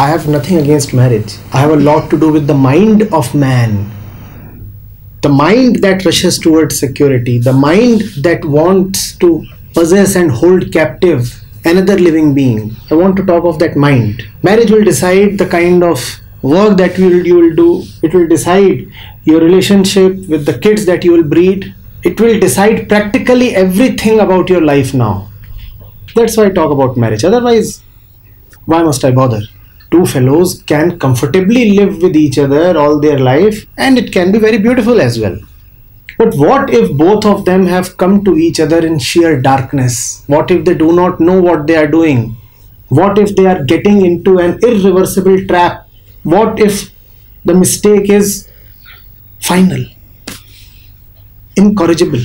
I have nothing against marriage. I have a lot to do with the mind of man. The mind that rushes towards security, the mind that wants to possess and hold captive another living being. I want to talk of that mind. Marriage will decide the kind of work that you will, you will do, it will decide your relationship with the kids that you will breed, it will decide practically everything about your life now. That's why I talk about marriage. Otherwise, why must I bother? Two fellows can comfortably live with each other all their life and it can be very beautiful as well. But what if both of them have come to each other in sheer darkness? What if they do not know what they are doing? What if they are getting into an irreversible trap? What if the mistake is final, incorrigible?